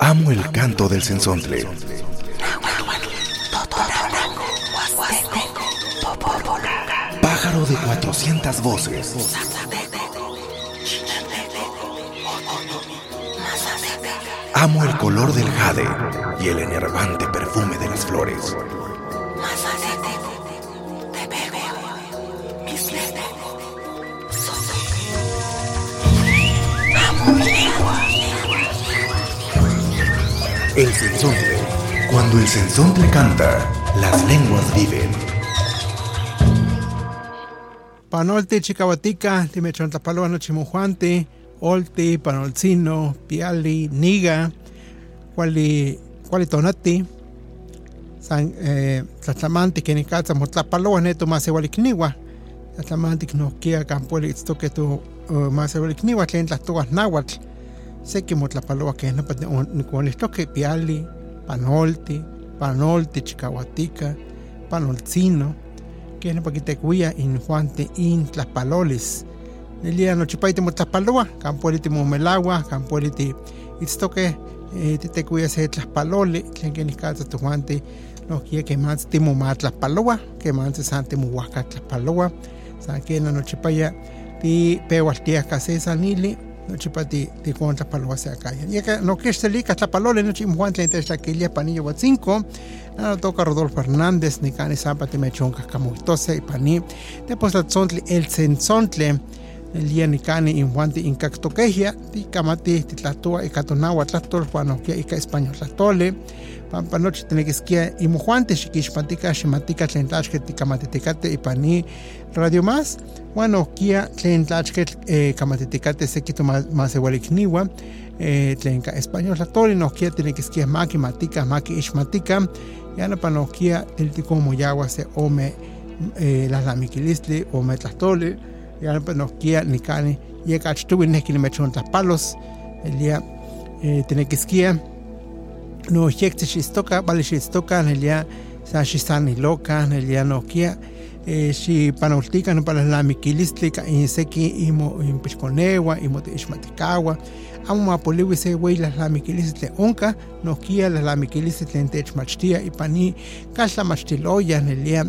Amo el canto del sensontle. Pájaro de 400 voces. Amo el color del jade y el enervante perfume de las flores. El sensontle. Cuando el sensontle canta, las lenguas viven. Panolte, Chicahuatica, Timechontapaloa, Nochimujuante, Olti, Panolcino, Piali, Niga, Cuali, Cuali Tonati, San, eh, Tlatlamanti, Kenikatza, Motlapaloa, Neto, Masewalickniwa, Tlatlamanti, Nokia, Campueli, Itztoque, tu, Masewalickniwa, Tlen Tlatoas, Nahuatl, Seki Motlapaloa, que puede que Piali, Panolti, Panolti, Chicahuatica, Panolcino, que no puede cuya in Juante, in Tlaspalolis, Nelia nochipaiti motlapaloa, campueliti momelagua, campueliti itztoque, te cuya se tlaspaloli, tlen que niscatza tujuante, no quiere que más timo más tlaspaloa, que más se sante muhuaca tlaspaloa, san que no nochipaya ti pehualtia case sanili, nochipa ti ti con tlaspaloa se acaya. Y que no que se lica tlaspaloli, no chimuan tlen techlaquilia panillo huatzinco, no toca Rodolfo Hernández, ni cani zampa te mechonca camuitose y paní, después la tzontli, el sensontle, el día ni cani inhuanti incactoquejia, ti camati titlatua y catonagua tlatol, juanoquia y ca español tlatole, pampa noche tenequisquia y mujuante xiquixpantica ximatica tlen tlachque ticamatiticate y paní radio más, bueno, kia tlen tlachque eh, camatiticate sequito más igualicniwa, eh, tlen ca español tlatole, no kia tenequisquia maki matica, maki ixmatica, ya no panoquia tilticomo yagua se ome eh, las lamiquilistli o metlastole, ya no nos kia ni cani y que achtuvi ne que me echon palos. El día eh, tiene que esquiar. No yekte shistoka vale shistoka el día sa shisani loca el día no kia eh, si panoltica no para la miquilistica y seki imo impisconewa imo te ismatikawa amo mapoliwi se wey la la miquilistle onka no kia la miquilistle entech machtia y pani kasla machtiloya el día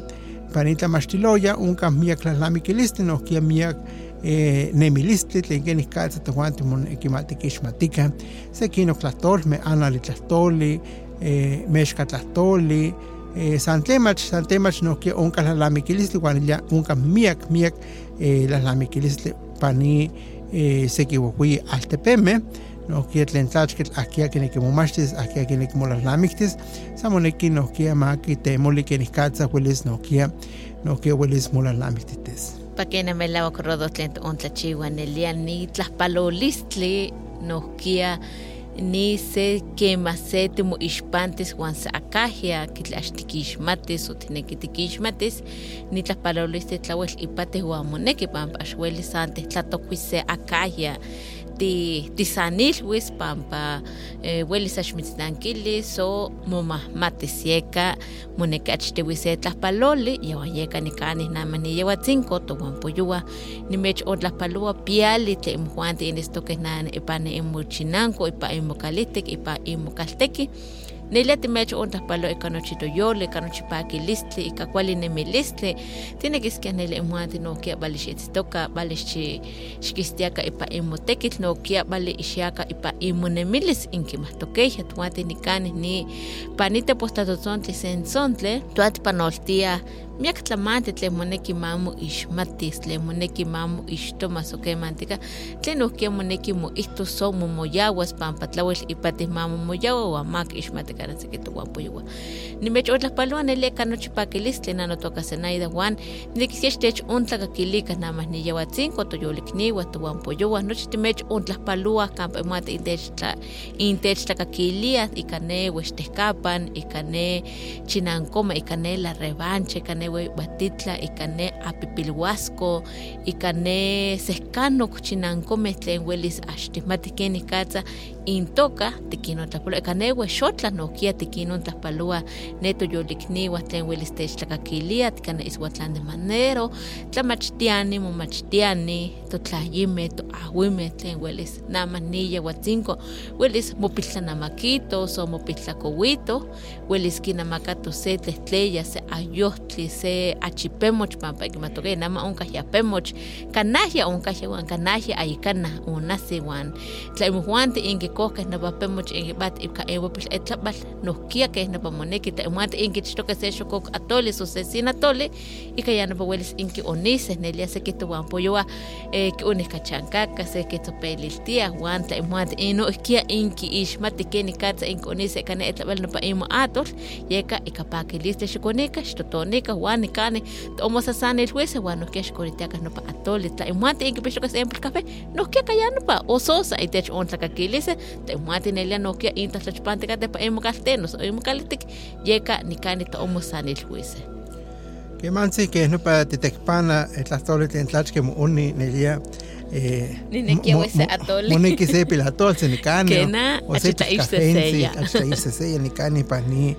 panita mastiloya unka miak la lamiquiliste no kia miak eh, nemiliste tlen kenih katsa tehuanti mon ekimati kixmatika sekino tlahtol me ana li tlahtoli eh, mexka tlahtoli eh, san tlemach san tlemach no kia unka la lamiquiliste wan ya unka miak miak eh, la lamiquiliste pani eh, sekiwokui altepeme no kia tlen tlachketl akia kineki momachtis akia kineki molalnamiktis samoneki no kia maki temoli kenikatza huelis no kia no kia huelis molalnamiktitis Pakena melawa korodo tlen ontlachiwa nelia ni tlaspalolistli no kia ni se quema se timo ispantes wan sa akahia kitlaxtikixmatis o tinekitikixmatis ni tlaspalolistli tlawel ipate wan moneki pampa axueli sante tlatokui se akahia ti tisanilwis pampa eh, welis axmitznankilis o momahmatisieka moneki achtiwi se tlaspaloli yawan yeka nikanih nama niyewatzinko towanpoyowa nimech otlaspaloa piali tle imojuanti inistokeh nana ipa neimochinanko ipa imokalitik ipa imokalteki Nelia timech ontlaspalo ika nochi toyole, ika nochi pakilistli, ika kuali nemilistli. Tiene que iskia nele imuanti no kia bali xitztoka, bali xikistiaka ipa imotekitl, no kia bali ixiaka ipa imonemilis inkimahtokeja, tuati nikani ni panite postatotontli sensontle, tuati panoltia miak tlamantli tlen moneki mamo ixmatis, tlen moneki mamo ixtomas okemantika, tlen ohkia moneki moihtos so momoyawas pampa tlauel ipatih mamo moyawa ua mak ixmatika nasekitowanpoyowa. Nimech otlaspaloa neleka nochi pakilistli nanotoka Zenaida Juan, nikisiech tech ontlakakilika namah niyawatzinko toyolikniwa towanpoyowa, nochi timech ontlaspaloa kampa imati intech tla intech tlakakilia ika ne wechtehkapan, ika ne chinankoma, ika ne la revancha, ika ne batitla ika ne apipilhuasco ika ne sehkanok chinankomeh tlen welis axtihmati kenih katza intoka tikinontlapaloa ika ne wexotla nohkia tikinontlapaloa ne toyolikniwa tlen welis techtlakakilia tika ne ishuatlan de manero tlamachtiani momachtiani to tlayime to ahuime tlen welis namanilla huatzinco welis mopiltlanamakito so mopitlakowito welis kinamakato se tlehtleya se ayohtli se achipemoch pampa ikimatoke nama onkah yapemoch kanahya onkah wan kanahya ayikana onasi wan tlaimojuante inki kohkeh napapemoch inki bat ika ewapil etlapal nohkia keh napamoneki tlaimojuante inki chtoke se xokok atoli so se sin atoli ika ya napawelis inki onise nelia sekihtowan poyowa eh, kiunikkachankaka sekitzopeliltia wan tlaimojuante inohkia inki ixmati keni katza inki onise kane etlapal napa imo atol yeka ika pakilistli xikonika xtotonika wan nikani tomosasanilhuise wan nohkia xikoritiaka nopa atoli tlaimojuante inki pixtoka se café nohkia kayanopa ososa itech ontlakakilise tlaimojuante nelia nohkia intlachpantikateh pa imo kaltenos o imo kalitik yeka nikani toomosanilhuise Kemansi que no para titekpana tlahtoli tlen tlachke mooni nelia eh Ninekia wese atoli. Moneki se pilatol se nikani. Kena, achita ixseseya. Achita ixseseya nikani pa ni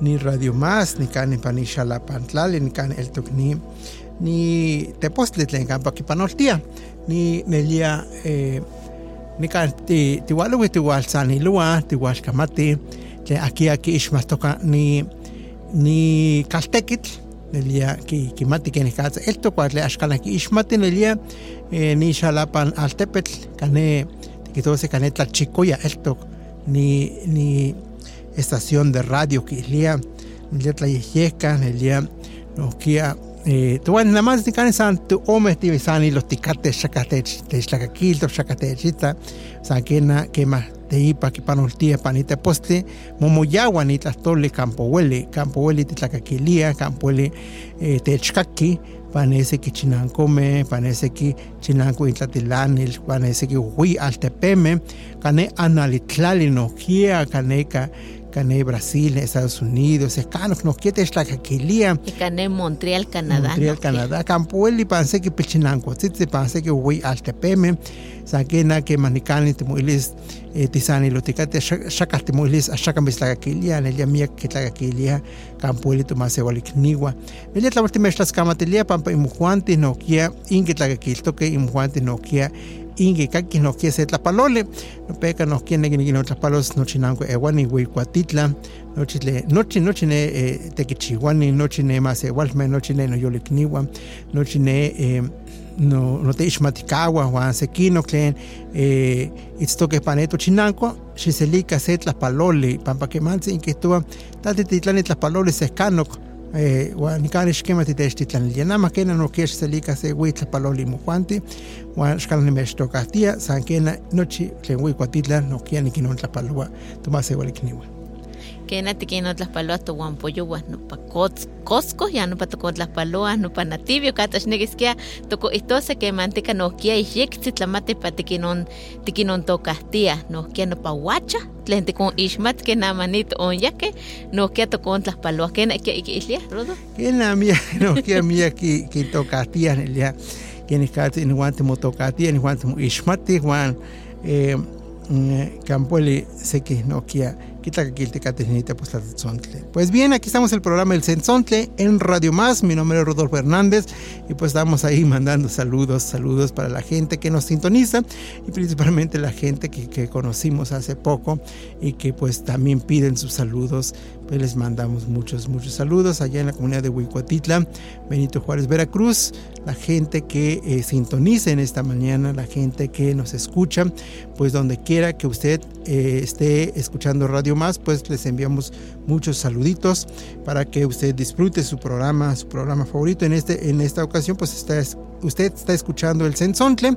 ni Radio Más, nikani pa ni Xalapantlali, nikani el ni ni tepostli tlen kampa kipanoltia. Ni nelia eh nikan ti tiwalo tiwal sanilua, tiwal kamati, tlen aquí aquí ixmastoka ni ni kaltekitl nelia ki kimati ken katsa elto cuatle ashkala ki ishmati nelia. Eh, ni xalapan altepetl kane tikitose kane tlachikoya elto ni ni estación de radio ki lia nelia tlayehyeska nelia nokia eh, tuan nada más ni kane san tu ome ti sani los tikate shakate te shlakakil to shakate chita sankena kema te ipa ki panultia panita poste momoyawa ni tlastoli campo huele campo huele titlakakilia campo huele eh, techkaki panese ki chinankome panese ki chinanko intlatilanil panese ki hui altepeme kane analitlali nokia kaneka kane Brasil, Estados Unidos, escanos, nos quiete tlakakilia ikane Montreal, Canadá Montreal. Canadá. Campueli panse que pichinanco, titze panse que hui altepeme, sakena que manicani timuilis eh, tisani lo ticate shaka timuilis ashaka mislagakilia, nelia mia kitlagakilia, campueli tomase walikniwa. Nelia tlamarti mexlas kamatilia pampa imujuanti no kia inki tlagakiltoke imujuanti no kia ingi kaki no kia se tlapalole, no peka no kia negi no tlapalos no chinanco ewani huicuatitla, nochi le nochi nochi ne eh, tequichihuani nochi ne más igualme nochi ne no yolikniwa nochi ne eh, no no te ixmatikawa huan sekino tlen eh, itztoke paneto chinanco xiselika se tlapaloli pampa kemanzi inkihtowa tati titlani tlapaloli sehkanok eh, huan nikani xkema titextitlanilia nama kena no kiex selika se hui tlapaloli mojuanti huan xkala nimextokahtia san kena nochi tlen hui kuatitla no kia nikinon tlapaloa tomase walikniwa kena tikino tlaspaloa towan poyowa nopa kots- Costco ya nopa toko tlaspaloa nopa natibio kata xnekiskia toko ihtose kemantika nohkia ixyektzi tlamati pa tikinon tikinon tokahtia nohkia nopa wacha tlen tikon ixmat ke namanito onyake nohkia tokon tlaspaloa kena ikia ikiilia rodo Kena mia no kia mia ki ki tokatia nelia kini kati ni wante mo tokatia ni wante mo ishmati wan eh campueli seki no kia pues. Pues bien, aquí estamos el programa El Sensontle en Radio Más. Mi nombre es Rodolfo Hernández y pues estamos ahí mandando saludos, saludos para la gente que nos sintoniza y principalmente la gente que, que conocimos hace poco y que pues también piden sus saludos. Pues les mandamos muchos, muchos saludos allá en la comunidad de Huicuatitla, Benito Juárez, Veracruz, la gente que eh, sintoniza en esta mañana, la gente que nos escucha, pues donde quiera que usted eh, esté escuchando Radio Más, pues les enviamos muchos saluditos para que usted disfrute su programa, su programa favorito. En, este, en esta ocasión, pues está, usted está escuchando el Sensontle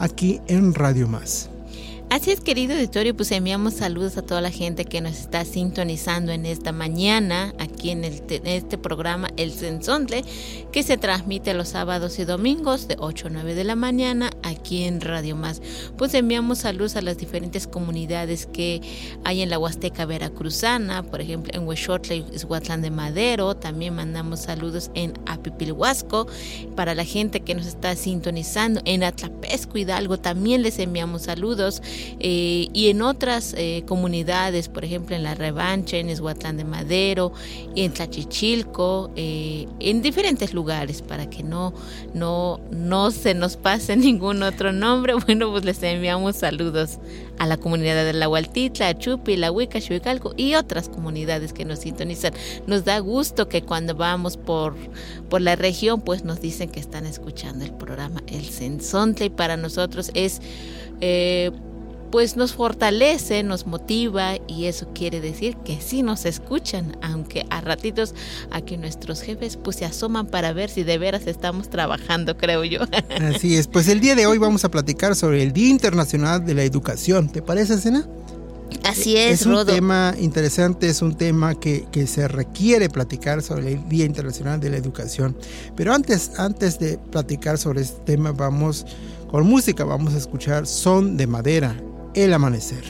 aquí en Radio Más. Así es, querido auditorio, pues enviamos saludos a toda la gente que nos está sintonizando en esta mañana, aquí en, el, este programa El Sensontle, que se transmite los sábados y domingos de 8 a 9 de la mañana aquí en Radio Más. Pues enviamos saludos a las diferentes comunidades que hay en la Huasteca Veracruzana, por ejemplo en Huexotla Huatlán de Madero, también mandamos saludos en Apipilhuasco, para la gente que nos está sintonizando en Atlapesco Hidalgo, también les enviamos saludos. Eh, y en otras eh, comunidades, por ejemplo en La Revancha, en Eshuatlán de Madero en Tlachichilco, eh, en diferentes lugares, para que no, no, no se nos pase ningún otro nombre. Bueno, pues les enviamos saludos a la comunidad de la Hualtitla, a Chupi, la Huica, Chuicalco y otras comunidades que nos sintonizan. Nos da gusto que cuando vamos por, por la región, pues nos dicen que están escuchando el programa El Sensonte y para nosotros es... Eh, pues nos fortalece, nos motiva y eso quiere decir que sí nos escuchan, aunque a ratitos aquí nuestros jefes pues se asoman para ver si de veras estamos trabajando, creo yo. Así es, pues el día de hoy vamos a platicar sobre el Día Internacional de la Educación. ¿Te parece, Sena? Así es, Es un tema interesante, es un tema que, que, se requiere platicar sobre el Día Internacional de la Educación. Pero antes, antes de platicar sobre este tema, vamos con música, vamos a escuchar Son de Madera, El Amanecer.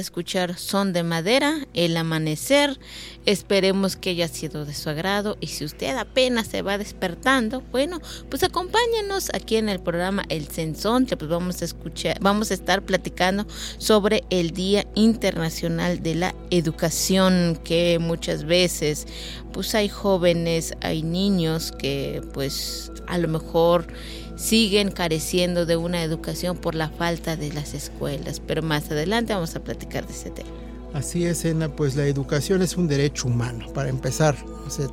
Escuchar Son de Madera, El Amanecer. Esperemos que haya sido de su agrado y si usted apenas se va despertando, bueno, pues acompáñenos aquí en el programa El Censón, pues vamos a escuchar, vamos a estar platicando sobre el Día Internacional de la Educación, que muchas veces pues hay jóvenes, hay niños que pues a lo mejor siguen careciendo de una educación por la falta de las escuelas. Pero más adelante vamos a platicar de ese tema. Así es, Ena, pues la educación es un derecho humano, para empezar.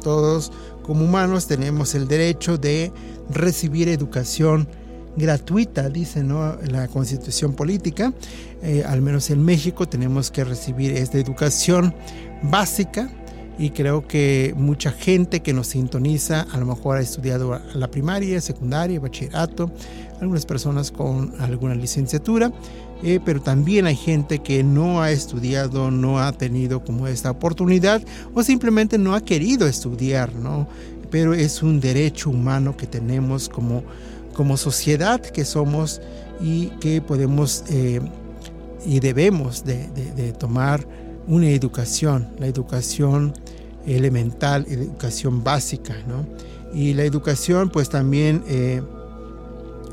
Todos como humanos tenemos el derecho de recibir educación gratuita, dice ¿no? la constitución política. Eh, al menos en México tenemos que recibir esta educación básica y creo que mucha gente que nos sintoniza a lo mejor ha estudiado la primaria, secundaria, bachillerato, algunas personas con alguna licenciatura, eh, pero también hay gente que no ha estudiado, no ha tenido como esta oportunidad o simplemente no ha querido estudiar, ¿no? Pero es un derecho humano que tenemos como, como sociedad que somos y que podemos eh, y debemos de, tomar una educación, la educación elemental, educación básica, ¿no? Y la educación, pues también eh,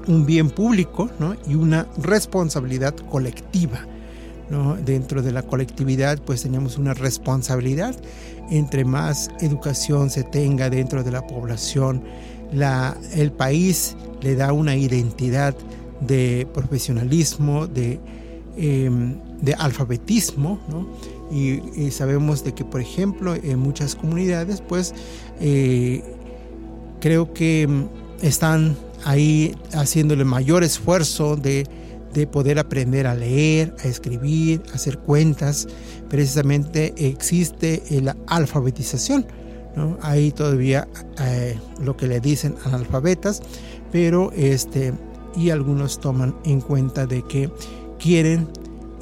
un bien público, ¿no? Y una responsabilidad colectiva, ¿no? Dentro de la colectividad, pues tenemos una responsabilidad. Entre más educación se tenga dentro de la población, la, el país le da una identidad de profesionalismo, de, em, de alfabetismo, ¿no? Y, sabemos de que por ejemplo en muchas comunidades pues eh, creo que mm, están ahí haciéndole mayor esfuerzo de, de, poder aprender a leer, a escribir, a hacer cuentas. Precisamente existe la alfabetización. ¿no? Hay todavía eh, lo que le dicen analfabetas, pero este, y algunos toman en cuenta de que quieren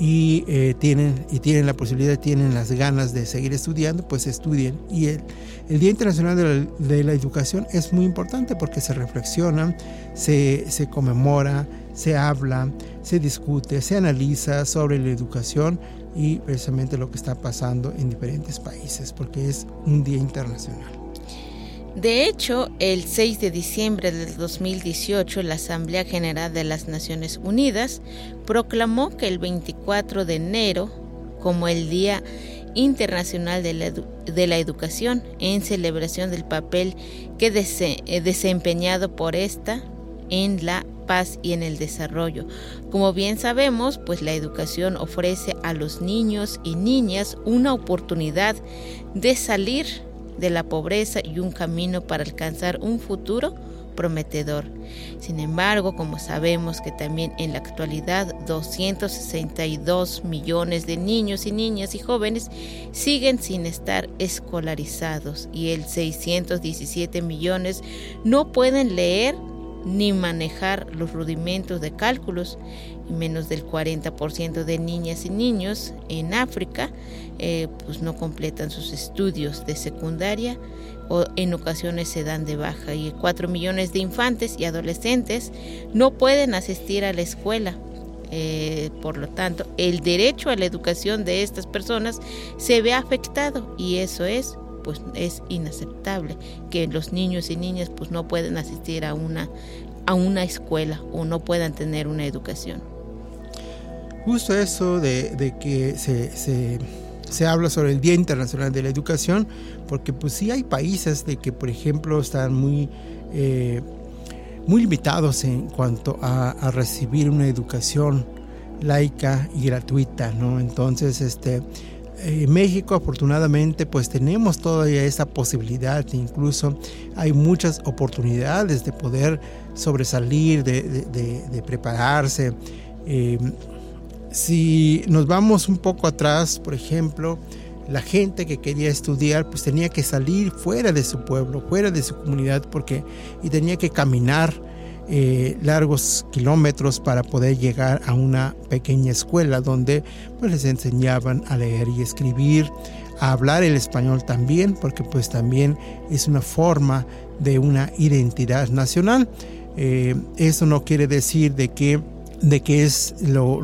y, eh, tienen, y tienen la posibilidad, tienen las ganas de seguir estudiando, pues estudien. Y el, el Día Internacional de la, de la, Educación es muy importante porque se reflexiona, se, se, conmemora, se habla, se discute, se analiza sobre la educación y precisamente lo que está pasando en diferentes países, porque es un día internacional. De hecho, el 6 de diciembre del 2018, la Asamblea General de las Naciones Unidas proclamó que el 24 de enero como el Día Internacional de la, Educación en celebración del papel que eh, desempeñado por esta en la paz y en el desarrollo. Como bien sabemos, pues la educación ofrece a los niños y niñas una oportunidad de salir de la pobreza y un camino para alcanzar un futuro prometedor. Sin embargo, como sabemos que también en la actualidad 262 millones de niños y niñas y jóvenes siguen sin estar escolarizados y el 617 millones no pueden leer ni manejar los rudimentos de cálculos menos del 40% de niñas y niños en África eh, pues no completan sus estudios de secundaria o en ocasiones se dan de baja y 4 millones de infantes y adolescentes no pueden asistir a la escuela. Eh, por lo tanto, el derecho a la educación de estas personas se ve afectado y eso es pues es inaceptable que los niños y niñas pues no pueden asistir a una a una escuela o no puedan tener una educación. Justo eso de, que se, se, habla sobre el Día Internacional de la Educación, porque pues sí hay países de que por ejemplo están muy, eh, muy limitados en cuanto a, a, recibir una educación laica y gratuita, ¿no? Entonces, este, en México afortunadamente pues tenemos todavía esa posibilidad, incluso hay muchas oportunidades de poder sobresalir, de, prepararse. Eh, si nos vamos un poco atrás, por ejemplo, la gente que quería estudiar pues tenía que salir fuera de su pueblo, fuera de su comunidad porque y tenía que caminar eh, largos kilómetros para poder llegar a una pequeña escuela donde pues, les enseñaban a leer y escribir, a hablar el español también, porque pues también es una forma de una identidad nacional. Eh, eso no quiere decir de que de que es lo,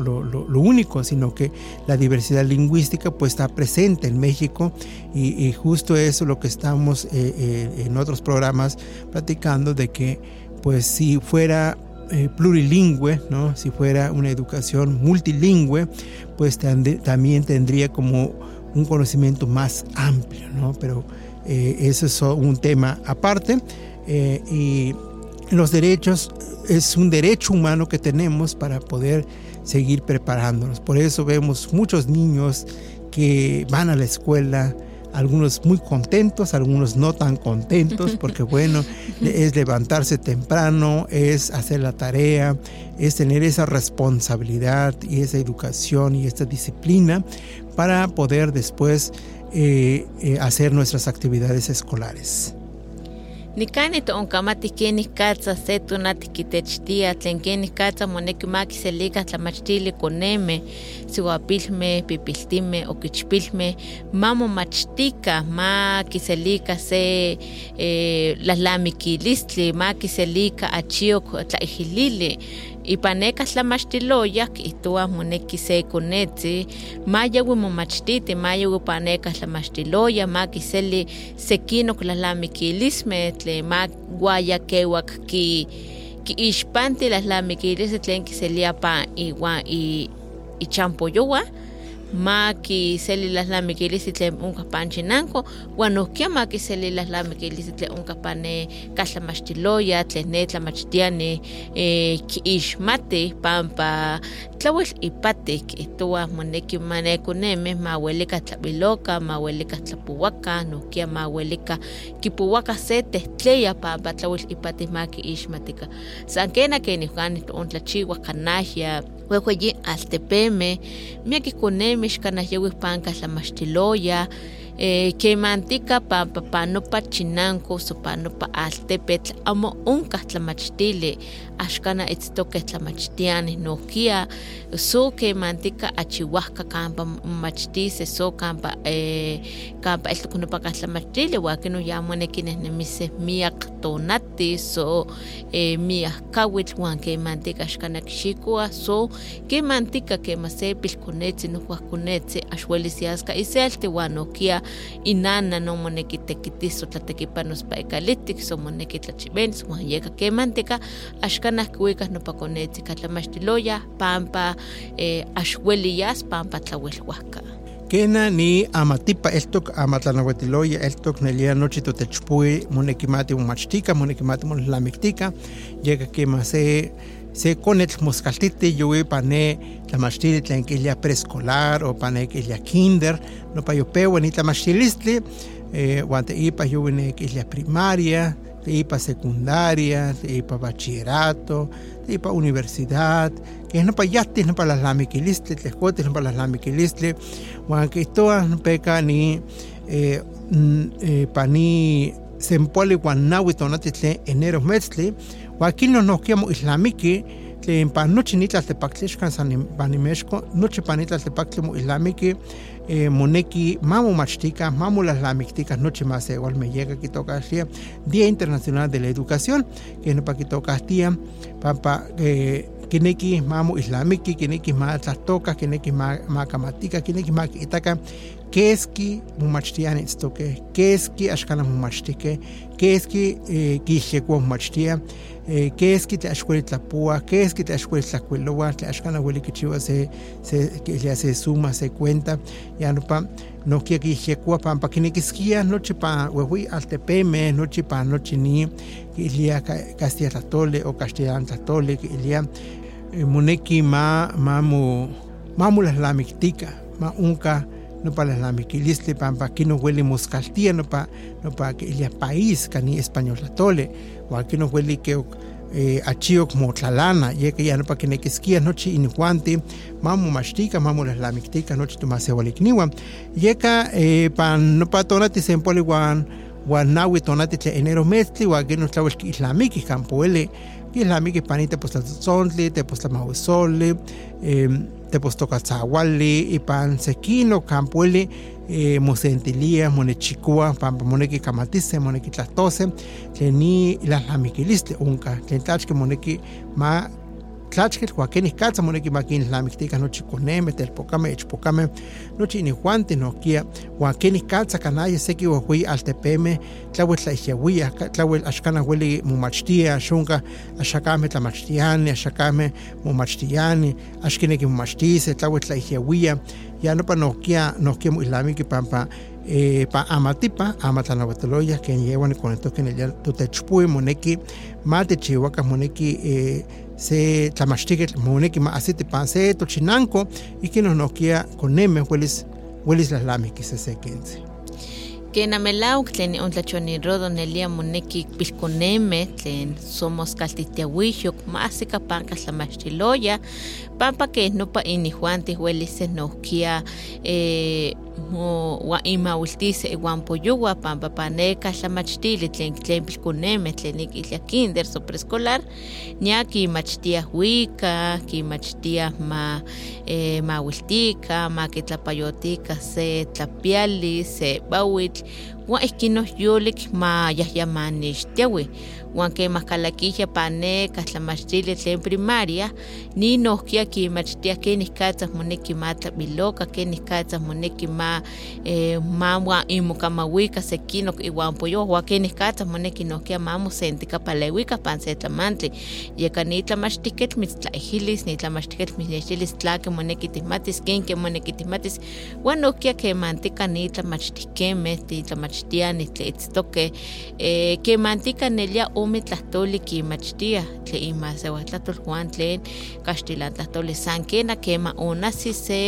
único, sino que la diversidad lingüística pues está presente en México y, justo eso lo que estamos eh, en otros programas platicando de que pues si fuera eh, plurilingüe, ¿no? si fuera una educación multilingüe, pues también tendría como un conocimiento más amplio, ¿no? pero eh, eso es un tema aparte. Eh, y los derechos es un derecho humano que tenemos para poder seguir preparándonos. Por eso vemos muchos niños que van a la escuela, algunos muy contentos, algunos no tan contentos, porque bueno, es levantarse temprano, es hacer la tarea, es tener esa responsabilidad y esa educación y esta disciplina para poder después eh, eh, hacer nuestras actividades escolares. Nikani toonkamati kenih katza se tonatikitechtia tlen kenih katza monekimaki selika tlamachtilih koneme siuapilmeh pipiltimeh okichpilmeh ma machtika, ma kiselika se eh, lahlamikilistli ma kiselika achiok tlaijilili ipaneka tlamaxtiloya kihtowa moneki se konetzi mayawi momachtiti mayawi paneka tlamaxtiloya ma kiseli sekinok lalamikilismeh tle ma guaya kewak ki kiixpanti lalamikilismeh tlen kiselia pa iwan ichampoyowa ma kiseli laslamikilisi tlen onkah panchinanko uan nohkia ma kiseli laslamikilisi tlen onkah pane katlamaxtiloya tlen ne tlamachtiani eh, kiixmati pampa tlauel ipati kihtowa moneki manekonemeh ma uelika tlapiloka ma uelika tlapuwaka nohkia ma uelika kipuwaka se tehtleya pampa tlauel ipati ma kiixmatika san kena kenih kanih tontlachiwa kanahya wehueyi altepemeh miakih konemih xkanah yewih panka tlamaxtiloya eh, kemantika pampa panopa chinanko so panopa altepetl amo onkah tlamachtili axkana itztokeh tlamachtiani nohkia so kemantika achiuahka kampa momachtise so kampa eh, kampa eltokonopakah tlamachtili uakino ya moneki nehnemiseh miak tonati so eh, miak kawitl uan kemantika kixikoa so kemantika kema se pilkonetzi nokuahkonetzi axuelis yaska iselti nohkia inana no moneki tekitis o tlatekipanos pa ekalitik so moneki tlachibenis uan yeka kemantika axkanah kiuikah nopa konetzi katlamachtiloya pampa eh, pampa tlauelhuahka Kena ni amatipa eltok amatlanahuetiloya eltok nelia nochi totechpui moneki mati momachtika moneki mati monlamiktika yeka kema se se konetl moskaltiti yui pane tlamachili tlen kilia preescolar o pane kilia kinder no pa yopewa ni tlamachtilistli eh, uan teipa yui ne kilia primaria teipa secundaria teipa bachillerato teipa universidad que no pa yahtis no pa las lamikilistli tlehkotis no pa las lamikilistli uan kihtoa peka ni eh, eh, pani sempuali uan naui tonati tlen enero metztli uan kino nohkia moislamiki tlen pa nochi ni tlaltepaktli xkan san nim- panimexko nochi pa ni tlaltepaktli moislamiki eh, moneki ma momachtika ma molallamiktika nochi ma seualmeh yeka kitokahtia Día Internacional de la Educación que nopa kitokahtia pampa eh, kineki ma moislamiki kineki ma tlahtokah kineki ma ma kamatika kineki ma kiitaka keski momachtiani itztokeh keski axkanah momachtihkeh keski eh, kiyehyekoa momachtia eh, keski tlen axkueli tlapoa keski tlen axkueli tlakuiloa tlen axkanah ueli kichiua se se kilia se suma se cuenta. Ya nopa nohkia kiyehyekoa pampa kinekiskia nochi pa uehui altepemeh nochi pa nochi ni Castilla tlatoli o castellano tlatoli kilia eh, moneki ma ma mo ma molallamiktika ma onka nopa lallamikilistli pampa kino ueli moskaltia nopa nopa kilia país kani español tlatoli uan kino ueli ke ok eh, achiok motlalana yeka ya nopa kinekiskia nochi inihuanti ma momachtika ma molallamiktika nochi tomaseualikniuan yeka eh, pan nopa tonati sempoli uan uan naui tonati tlen enero metztli uan kino tlauel kiilhamiki kampa ueli kiilhamiki pani tepostlatzontli tepostlamauisoli eh, tepostokatzahuali ipan sekino kampa ueli eh, mosentilia monechikoa pampa moneki kamatise moneki tlahtose tlen ni ilalhamikilistli onka tlen tlachki moneki ma kenih katza moneki ma kinilhamiktikah nochi konemeh telpokameh ichpokameh nochi inihuanti nohkia uan kenih katza kanaya seki uehueyi altepemeh tlauel tlaihyawiah tlauel axkanah ueli momachtiah axonka axakameh tlamachtiani axakameh momachtiani axkineki momachtise tlauel tlaihyawiah ya nopa nohkia nohkia moilhamiki pampa eh, pa amatipa amatlanauatiloya ken yehuan nikonetohkeh nelia totechpui moneki ma techiuakah moneki eh, se tlamachtiketl moneki ma asiti pan se tochinanko ikin nohnohkia konemeh welis welis lahlamiki sesekentzi Ken amelauak tlen ontlachonirodo nelia moneki pilkonemeh tlen somos kaltitiauihyok masika panka tlamachtiloya pampa keh nopa inihuantih uelis se nohkia eh, mo wa imauiltise iwan poyowa pampa paneka tlamachtili tlen tlen pilkonemeh tlen ikilia kinder so preescolar nia kimachtiah wika kimachtiah ma eh, mauiltika ma kitlapayotika se tlapiali se bawitl uan ihkin nohyolik ma yahyamanixtiawi uan kemah kalakihya paneka tlamachtili tlen primaria ni nohkia kimachtiah kenih katzah moneki ma tlapiloka kenih katzah moneki ma eh, ma uan imokamauika sekinok iuan poyoh uan kenih katzah moneki nohkia ma mosentika paleuika pan se tlamantli yeka ni tlamachtihketl mitztlaihilis ni tlamachtihketl mitznextilis tlake moneki tihmatis kenke moneki tihmatis uan nohkia kemantika ni tlamachtihkemeh titlamachtiani tle itztokeh eh, kemantika nelia ome tlahtoli kimachtiah tle inmaseuatlahtol Juan tlen kaxtilan tlahtoli san kena kema onasi se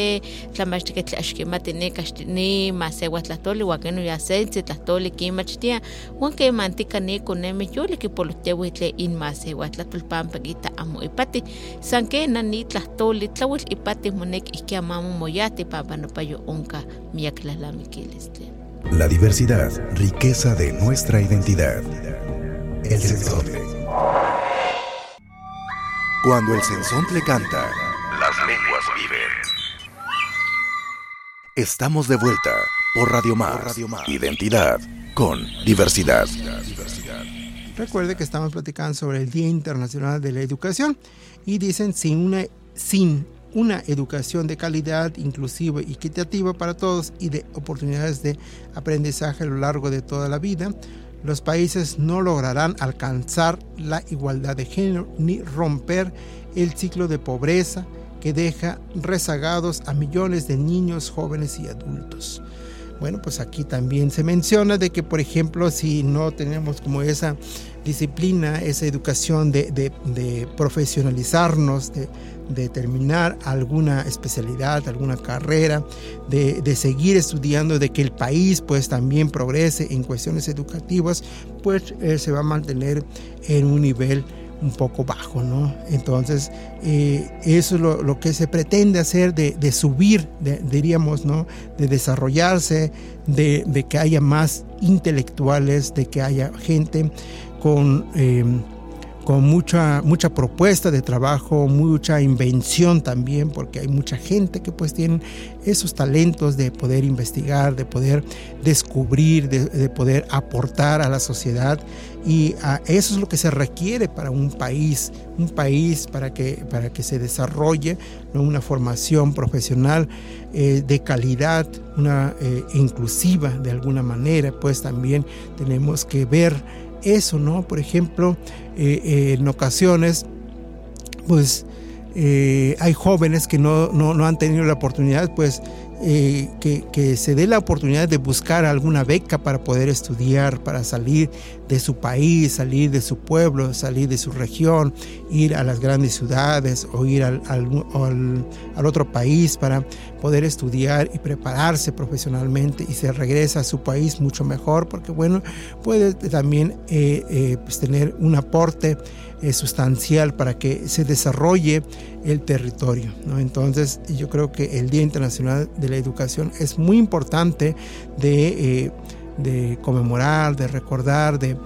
tlamachtikeh tle axkimati ni kaxti ni maseuatlahtoli uan keno ya sentzi tlahtoli kimachtiah uan kemantika ni konemeh yoli kipolotewih tle inmaseuatlahtol pampa kita amo ipati san kena ni tlahtoli tlauel ipati moneki ihki amamo moyahti pampa nopa yo onka miak tlen La diversidad, riqueza de nuestra identidad. El sensontle. Cuando el sensontle canta, las lenguas viven. Estamos de vuelta por Radio Más. Identidad con diversidad. Recuerde que estamos platicando sobre el Día Internacional de la Educación y dicen sin una, sin una educación de calidad, inclusiva y equitativa para todos y de oportunidades de aprendizaje a lo largo de toda la vida, los países no lograrán alcanzar la igualdad de género ni romper el ciclo de pobreza que deja rezagados a millones de niños, jóvenes y adultos. Bueno, pues aquí también se menciona de que, por ejemplo, si no tenemos como esa disciplina, esa educación de, de, profesionalizarnos, de, de, terminar alguna especialidad, alguna carrera, de, seguir estudiando, de que el país pues también progrese en cuestiones educativas, pues eh, se va a mantener en un nivel un poco bajo, ¿no? Entonces, eh, eso es lo, que se pretende hacer de, subir, diríamos, ¿no? De desarrollarse, de, que haya más intelectuales, de que haya gente con... Eh, con mucha, mucha propuesta de trabajo, mucha invención también, porque hay mucha gente que pues tiene esos talentos de poder investigar, de poder descubrir, de, poder aportar a la sociedad. Y eso es lo que se requiere para un país, un país para que, para que se desarrolle una formación profesional eh, de calidad, una eh, inclusiva de alguna manera, pues también tenemos que ver eso, ¿no? Por ejemplo, eh, eh, en ocasiones, pues eh, hay jóvenes que no, no, han tenido la oportunidad, pues eh, que, se dé la oportunidad de buscar alguna beca para poder estudiar, para salir de su país, salir de su pueblo, salir de su región, ir a las grandes ciudades o ir al, al, otro país para poder estudiar y prepararse profesionalmente y se regresa a su país mucho mejor porque bueno, puede también eh, eh, pues tener un aporte sustancial para que se desarrolle el territorio. Entonces yo creo que el Día Internacional de la Educación es muy importante de, eh, de conmemorar, de recordar, de,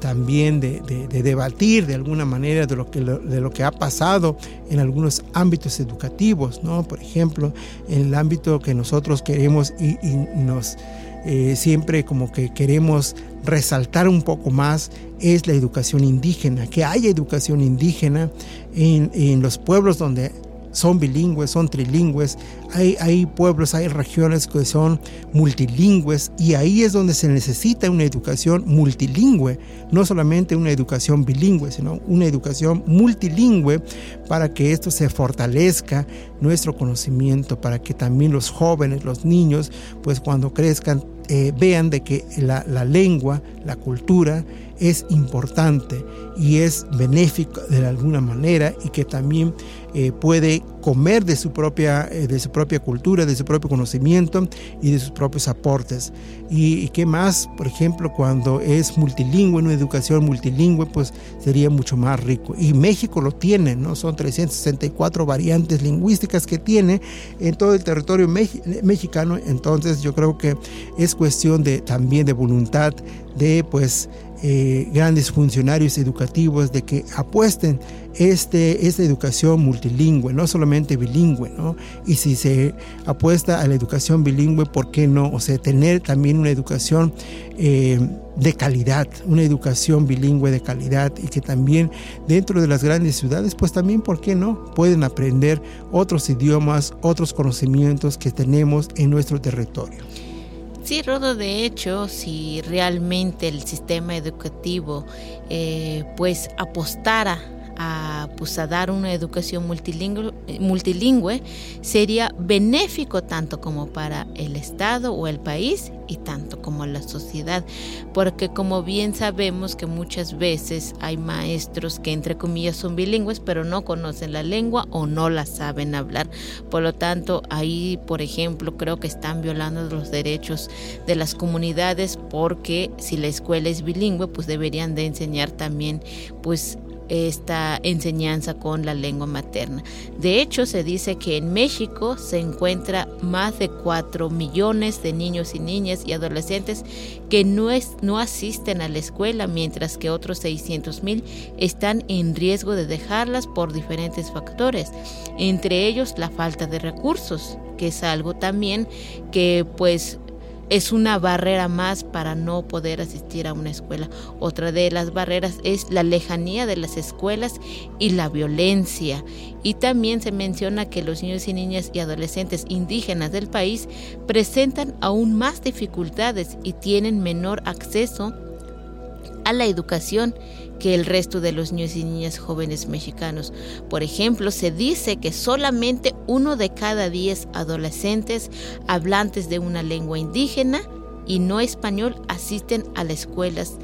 también de, de, debatir de alguna manera de lo, que, de lo que ha pasado en algunos ámbitos educativos, ¿no? Por ejemplo, en el ámbito que nosotros queremos y, y nos eh, siempre como que queremos resaltar un poco más es la educación indígena, que haya educación indígena en, en los pueblos donde son bilingües, son trilingües, hay, hay, pueblos, hay regiones que son multilingües y ahí es donde se necesita una educación multilingüe, no solamente una educación bilingüe, sino una educación multilingüe para que esto se fortalezca nuestro conocimiento, para que también los jóvenes, los niños, pues cuando crezcan eh, vean de que la, la, lengua, la cultura es importante y es benéfico de alguna manera y que también eh, puede comer de su, propia, eh, de su propia cultura, de su propio conocimiento y de sus propios aportes. Y, y, qué más, por ejemplo, cuando es multilingüe, una educación multilingüe, pues sería mucho más rico. Y México lo tiene, ¿no? Son 364 variantes lingüísticas que tiene en todo el territorio mexicano. Entonces yo creo que es cuestión de, también de voluntad de pues eh, grandes funcionarios educativos de que apuesten este, esta educación multilingüe, no solamente bilingüe, ¿no? Y si se apuesta a la educación bilingüe, ¿por qué no? O sea, tener también una educación eh, de calidad, una educación bilingüe de calidad y que también dentro de las grandes ciudades, pues también, ¿por qué no? Pueden aprender otros idiomas, otros conocimientos que tenemos en nuestro territorio. Sí, Rodo, de hecho, si realmente el sistema educativo eh, pues apostara a, pues, a dar una educación multilingüe, multilingüe, sería benéfico tanto como para el Estado o el país y tanto como la sociedad, porque como bien sabemos que muchas veces hay maestros que entre comillas son bilingües, pero no conocen la lengua o no la saben hablar. Por lo tanto, ahí, por ejemplo, creo que están violando los derechos de las comunidades porque si la escuela es bilingüe, pues deberían de enseñar también pues esta enseñanza con la lengua materna. De hecho, se dice que en México se encuentra más de 4 millones de niños y niñas y adolescentes que no, es, no asisten a la escuela, mientras que otros 600 mil están en riesgo de dejarlas por diferentes factores, entre ellos la falta de recursos, que es algo también que pues es una barrera más para no poder asistir a una escuela. Otra de las barreras es la lejanía de las escuelas y la violencia. Y también se menciona que los niños y niñas y adolescentes indígenas del país presentan aún más dificultades y tienen menor acceso a la educación que el resto de los niños y niñas jóvenes mexicanos. Por ejemplo, se dice que solamente uno de cada diez adolescentes hablantes de una lengua indígena y no español asisten a las escuelas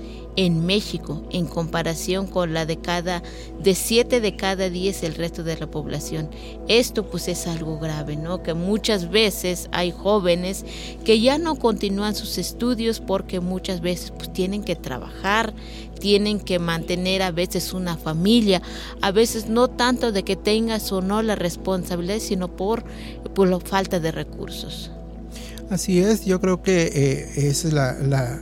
en México en comparación con la de cada de 7 de cada 10 el resto de la población. Esto pues es algo grave, ¿no? Que muchas veces hay jóvenes que ya no continúan sus estudios porque muchas veces pues tienen que trabajar, tienen que mantener a veces una familia, a veces no tanto de que tengas o no la responsabilidad, sino por, por la falta de recursos. Así es, yo creo que eh, es la, la,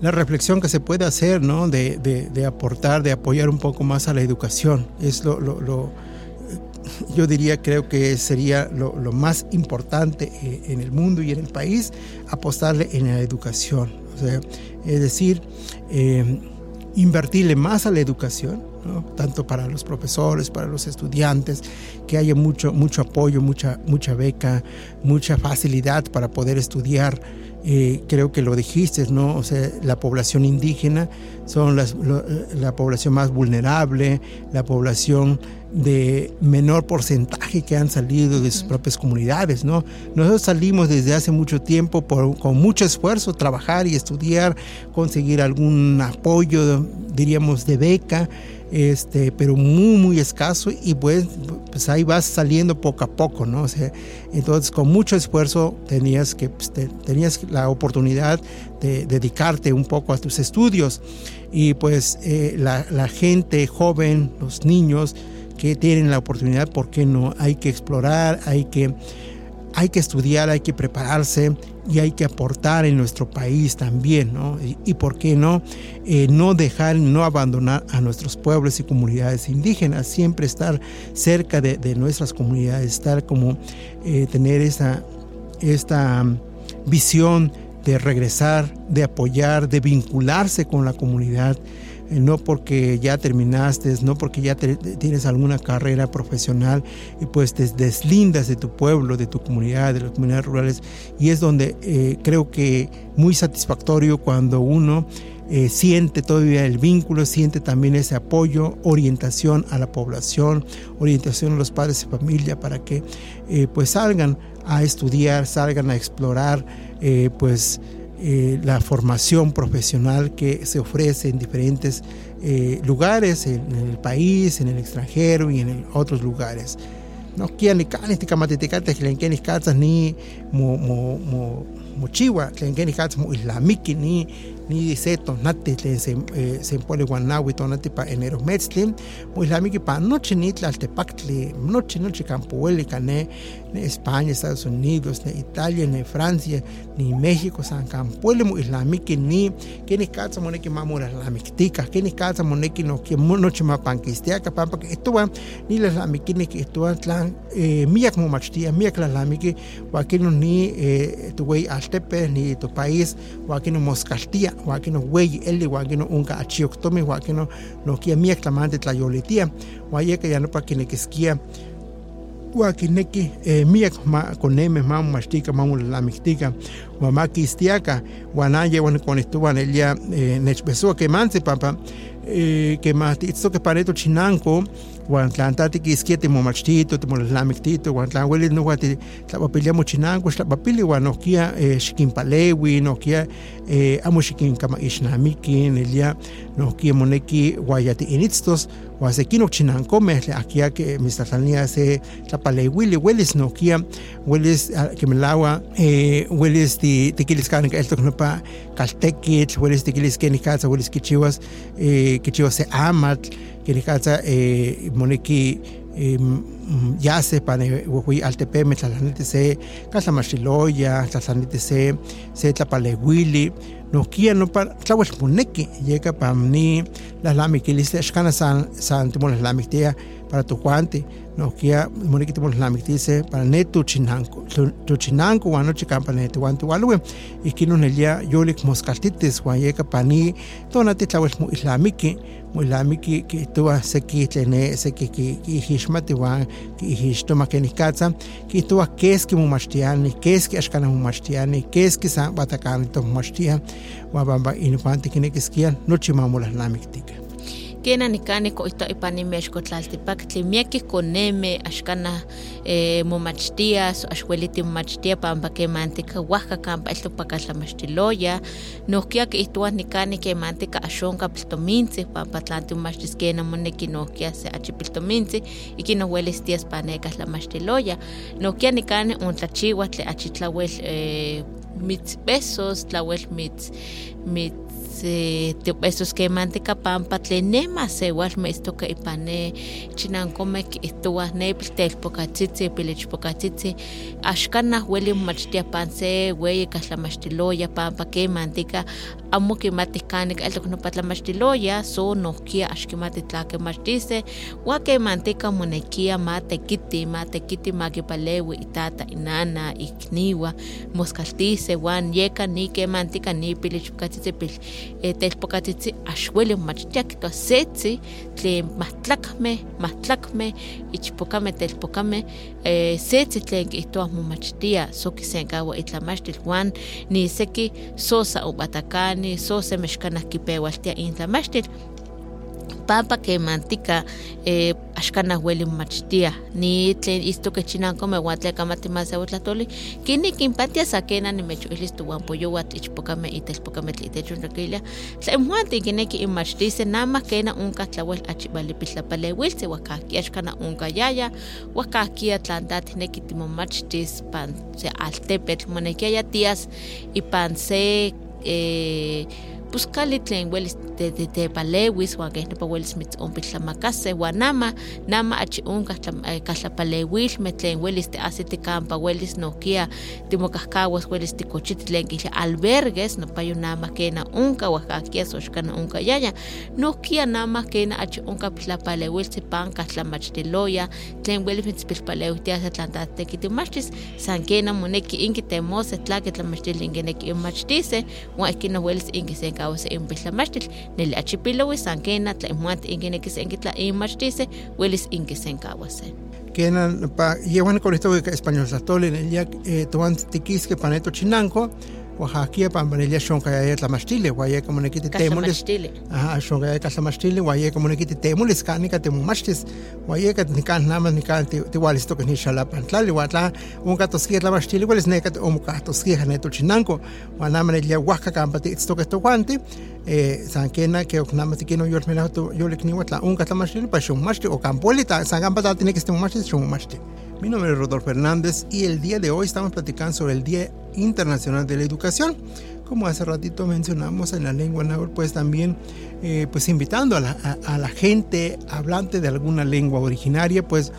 la, reflexión que se puede hacer, ¿no? De, de, aportar, de apoyar un poco más a la educación. Es lo, lo, lo yo diría, creo que sería lo, más importante eh, en el mundo y en el país, apostarle en la educación. O sea, es decir, eh, invertirle más a la educación, tanto para los profesores, para los estudiantes, que haya mucho, mucho apoyo, mucha, mucha beca, mucha facilidad para poder estudiar. Eh, creo que lo dijiste, ¿no? O sea, la población indígena son las, la población más vulnerable, la población de menor porcentaje que han salido de sus propias comunidades, ¿no? Nosotros salimos desde hace mucho tiempo por, con mucho esfuerzo, trabajar y estudiar, conseguir algún apoyo, diríamos, de beca, este, pero muy, muy escaso y pues, pues ahí vas saliendo poco a poco, ¿no? O sea, entonces con mucho esfuerzo tenías, que, pues, tenías la oportunidad de dedicarte un poco a tus estudios y pues eh, la, la gente joven, los niños, que tienen la oportunidad, ¿por qué no? Hay que explorar, hay que, hay que estudiar, hay que prepararse y hay que aportar en nuestro país también, ¿no? Y, por qué no, eh, no dejar, no abandonar a nuestros pueblos y comunidades indígenas, siempre estar cerca de, nuestras comunidades, estar como eh, tener esta, visión de regresar, de apoyar, de vincularse con la comunidad no porque ya terminaste, no porque ya tienes alguna carrera profesional y pues te deslindas de tu pueblo, de tu comunidad, de las comunidades rurales. Y es donde eh, creo que muy satisfactorio cuando uno eh, siente todavía el vínculo, siente también ese apoyo, orientación a la población, orientación a los padres de familia para que pues salgan a estudiar, salgan a explorar, pues eh, la formación profesional que se ofrece en diferentes eh, lugares, en, el país, en el extranjero y en otros lugares. No quieren ni canes, ni ni mo mo mo mochiwa, ni mo islamiki ni ni tonati tlen se eh, se pone guanawi tonati pa enero metzli. Mo islamiki pa noche ni tlaltepactli noche noche campueli cane ne España, Estados Unidos, ne Italia, ne Francia, ni México, San Campueli mo islamiki ni kini katsa moneki mamura islamiktika kini katsa moneki no que noche ma panquistiaka pampa que esto ni la islamiki ni que esto tlan eh, miak mo machtia miak la islamiki wa ni eh, tu wey altepe ni tu país wa kino moskaltia wakino weyi eli wakino unka achioktomi wakino nokia miak tlamante tlayoletia wayeka yanopa kinekiskia wakineki eh, miak ma koneme mamu machtika mamu lamiktika wamakistiaka wanaye wanikonihtuwan elia eh, nechbesoa kemansi pampa que más que pareto chinanco wan tlan tati kiskia timomachtito timolalamiktito wan tlan welis no wati tlapapiliamo chinanco tlapapili wan nohkia eh, xikinpalewi nohkia eh, amo xikinkamaixnamiki nelia nohkia moneki wayatiinitztos wa se kino chinankomeh aquí que mistlania se tlapaleuili welis nokia welis kimelawa eh, welis ti tikilis kan eltok nopa kaltekitl welis tikilis kenikatza welis kichiwas eh, kichiwas se amatl kenikatza eh, moneki ya se pane huhui altepeme tlatlaniti se katlamaxiloya tlatlaniti se se tlapaleuili nohkia nopa tlauel moneki yeka pamni lalamikilis xkana san san timolalamikia para tojuanti nohkia moneki timolalamiktise para ne tuchinanko tuchinanko uan nochi kampa ne tojuanti ualue ihkin nonelia yolik moskaltitis uan yeka pani tonati tlauel moislamiki moislamiki kihtowa seki tlene seki kiihixmati uan kiihixtoma kenikatza kihtowa keski momachtiani keski axkana momachtiani keski san batakani tomomachtia uan pampa inijuanti kinekiskia nochi mamolalnamiktika kena nikani ko ito ipanimexkotlaltipaktli miekih koneme axkanah eh, momachtia so axueliti momachtia pampa kemantika wahka kampa iltopakatlamachtiloya nohkia kiihtowa nikani kemantika axonka piltomintzih pampa tlan timomachtiskena moneki nohkia se achi piltomintzih iki nohuelis tias panekah tlamachtiloya nohkia nikani ontlachiwa tle achi tlauel eh, mitzbesos tlauel mitz mitz esos que mantica pampa tlenema sewal me esto que ipane chinankome que estuwa nepil telpokatzitzi pilichpokatzitzi axkana hueli machtia panse hueye katlamaxtiloya pampa que mantica amo kimati kanik altok no patlamaxtiloya so nohkia axkimati tlakemachtise ua que mantica monekia matekiti matekiti makipalewi itata inana ikniwa moskaltise wan yeka ni que mantica ni pilichpokatzitzi pil telpokatzitzi axueli momachtia kihtowa setzi tlen mahtlakmeh mahtlakmeh ichpokameh telpokameh setzi tlen kihtowa momachtia so kisenkawa itlamachtil wan niseki so sa ubatakani so semexkanah kipewaltia intlamachtil pampa kemantika eh, axkanah ueli momachtia ni tlen istoke chinankomeh uan tlen kamati masewatlahtoli kini kinpatia sa kena nimechoilis towan poyowatl ichpokameh itelpokameh tlen itech onrakilia tlen muanti kineki inmachtise namah kena onkah tlauel achi vali piltlapaleuiltzi uakahkia axkanah onkayaya uakahkia tlan ta tineki timomachtis pan se altepetl monekiaya tias ipan se eh, pues kali tlen welis tepalewis uan keh nepa welis mitzompitlamakaseh uan nama nama achi onkah katlapaleuilmeh tlen welis tiahsi tikampa welis nohkia timokahkawas welis tikochiti tlen kihlia albergues nopayo nama kena onka oaxkakia so xkana onkayaya nohkia nama kena achi onka tlapaleuiltzi pan katlamachtiloya tlen welis mitzpilpaleuhtiasa tlan tatekitimachtis san kena moneki inki temose tlaki tlamachtil inkineki inmachtiseh uan ihkin nowelis inki senkawase inpiltlamachtil neli achipilowi san kena tla inmuanti inkineki senkitla inmachtise welis inki senkawase kenan pa yewan con esto que español satole ya eh, toman tiquisque paneto chinanco Oaxaca pambanilla xonkaya tlamachtilih uaya como nikiti temolis ajá xonkaya tlatlamachtilih uaya como nikiti temolis kan nika temomachtis uaya kat nikan nama nikan tiwalistokeh nixalapan tlali ua tla onka toskih tlamachtilih uelis neka omokahtoskih netochinanko uan nama nitlia oaxaca kampa tiitztokeh tokuanti san kena ke oknama tikin oyolmelajo yolikniua tla onka tlamachtilih pa xonmachti okampolita san kampa tatiniquis temomachtis xonmachti Mi nombre es Rodolfo Hernández y el día de hoy estamos platicando sobre el Día Internacional de la Educación. Como hace ratito mencionamos en la lengua náhuatl, pues también eh, pues invitando a la, a, a la, gente hablante de alguna lengua originaria, pues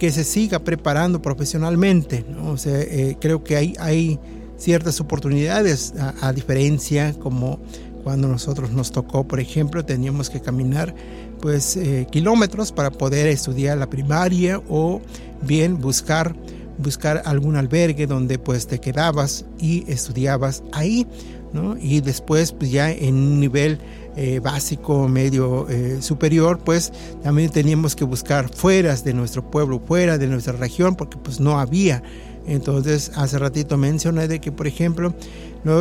que se siga preparando profesionalmente. ¿no? O sea, eh, creo que hay, hay ciertas oportunidades, a, a diferencia como cuando nosotros nos tocó, por ejemplo, teníamos que caminar pues eh, kilómetros para poder estudiar la primaria o bien buscar buscar algún albergue donde pues te quedabas y estudiabas ahí ¿no? y después pues ya en un nivel eh, básico medio eh, superior pues también teníamos que buscar fuera de nuestro pueblo fuera de nuestra región porque pues no había entonces hace ratito mencioné de que por ejemplo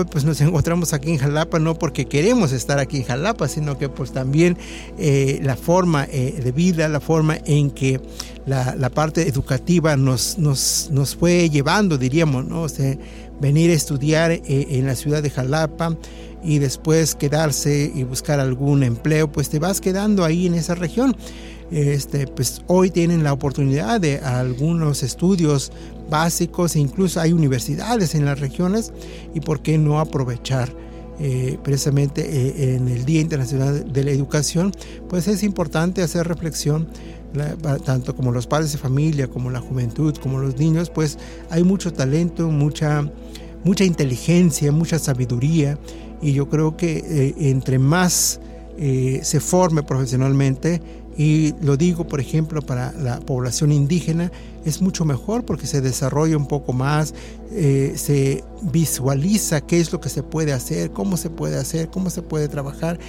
pues nos encontramos aquí en Jalapa no porque queremos estar aquí en Jalapa, sino que pues también eh, la forma eh, de vida, la forma en que la, la parte educativa nos, nos, nos, fue llevando, diríamos, ¿no? O sea, venir a estudiar eh, en la ciudad de Jalapa y después quedarse y buscar algún empleo, pues te vas quedando ahí en esa región. este, pues hoy tienen la oportunidad de algunos estudios básicos, e incluso hay universidades en las regiones y por qué no aprovechar eh, precisamente eh, en el Día Internacional de la Educación, pues es importante hacer reflexión tanto como los padres de familia, como la juventud, como los niños, pues hay mucho talento, mucha, mucha inteligencia, mucha sabiduría y yo creo que eh, entre más se forme profesionalmente, y lo digo, por ejemplo, para la población indígena, es mucho mejor porque se desarrolla un poco más, eh, se visualiza qué es lo que se puede hacer, cómo se puede hacer, cómo se puede trabajar.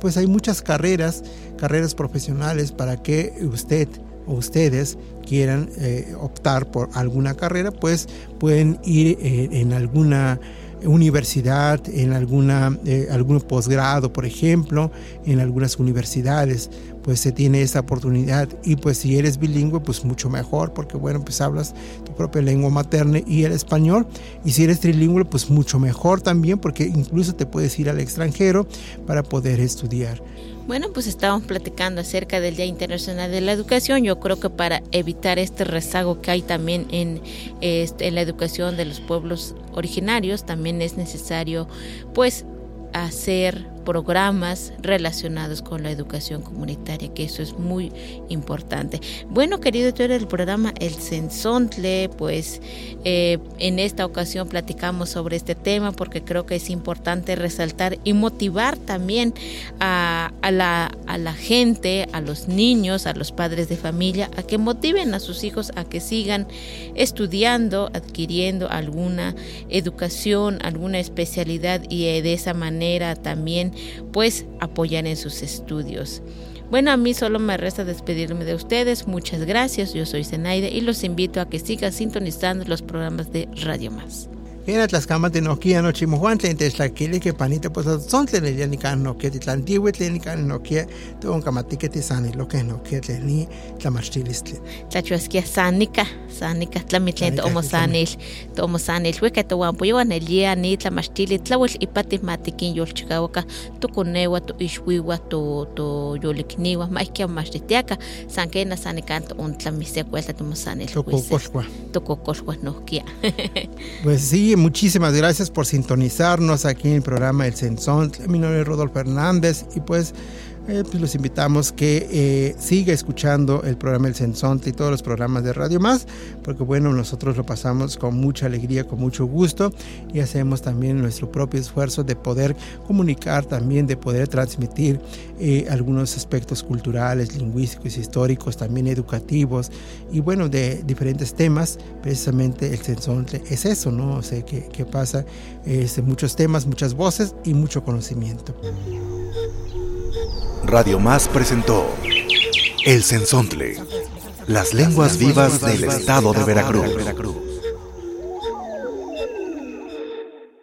Pues hay muchas carreras, carreras profesionales para que usted o ustedes quieran eh, optar por alguna carrera, pues pueden ir eh, en alguna universidad, en alguna, algún posgrado, por ejemplo, en algunas universidades pues se tiene esa oportunidad y pues si eres bilingüe pues mucho mejor porque bueno pues hablas tu propia lengua materna y el español y si eres trilingüe pues mucho mejor también porque incluso te puedes ir al extranjero para poder estudiar. Bueno, pues estábamos platicando acerca del Día Internacional de la Educación. Yo creo que para evitar este rezago que hay también en, este, en la educación de los pueblos originarios, también es necesario pues hacer programas relacionados con la educación comunitaria, que eso es muy importante. Bueno, querido tú del programa El Sensontle, pues eh, en esta ocasión platicamos sobre este tema porque creo que es importante resaltar y motivar también a, la, gente, a los niños, a los padres de familia, a que motiven a sus hijos a que sigan estudiando, adquiriendo alguna educación, alguna especialidad y de esa manera también pues apoyar en sus estudios. Bueno, a mí solo me resta despedirme de ustedes. Muchas gracias. Yo soy Zenaide y los invito a que sigan sintonizando los programas de Radio Más. En Atlascama de Nokia no chimuhuantle entre tlaquili que panita pues son tlele ni can nokia titlantiwe tleni can nokia ton kamatike tisani lo que nokia tleni tlamachtilistli. Tlachuaskia sanika, sanika tlamitlen tomo sanil, tomo sanil hueca towan puyo anelia ni tlamachtili tlawel ipati matikin yolchikawaka tu kunewa tu ixwiwa tu tu yolikniwa maikia machtitiaka sankena sanikanto un tlamisea cuelta tomo sanil. Tokokolwa. Tokokolwa nokia. Pues sí, muchísimas gracias por sintonizarnos aquí en el programa El Sensón. Mi nombre es Rodolfo Hernández y pues eh, pues los invitamos que eh, siga escuchando el programa El Sensonte y todos los programas de Radio Más, porque bueno, nosotros lo pasamos con mucha alegría, con mucho gusto y hacemos también nuestro propio esfuerzo de poder comunicar también, de poder transmitir eh, algunos aspectos culturales, lingüísticos, históricos, también educativos y bueno, de diferentes temas. Precisamente el Sensonte es eso, ¿no? O sea, que, que pasa este, muchos temas, muchas voces y mucho conocimiento. Radio Más presentó El Sensontle, las lenguas vivas del estado de Veracruz.